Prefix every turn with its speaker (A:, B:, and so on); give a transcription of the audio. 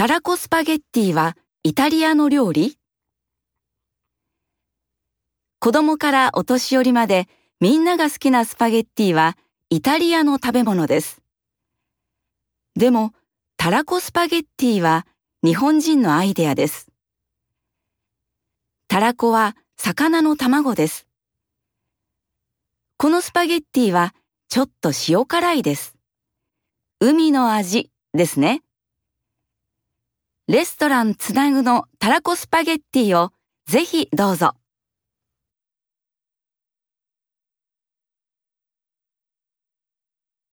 A: たらこスパゲッティはイタリアの料理？子供からお年寄りまでみんなが好きなスパゲッティはイタリアの食べ物です。でも、たらこスパゲッティは日本人のアイデアです。たらこは魚の卵です。このスパゲッティはちょっと塩辛いです。海の味ですね。レストランつなぐのたらこスパゲッティをぜひどうぞ。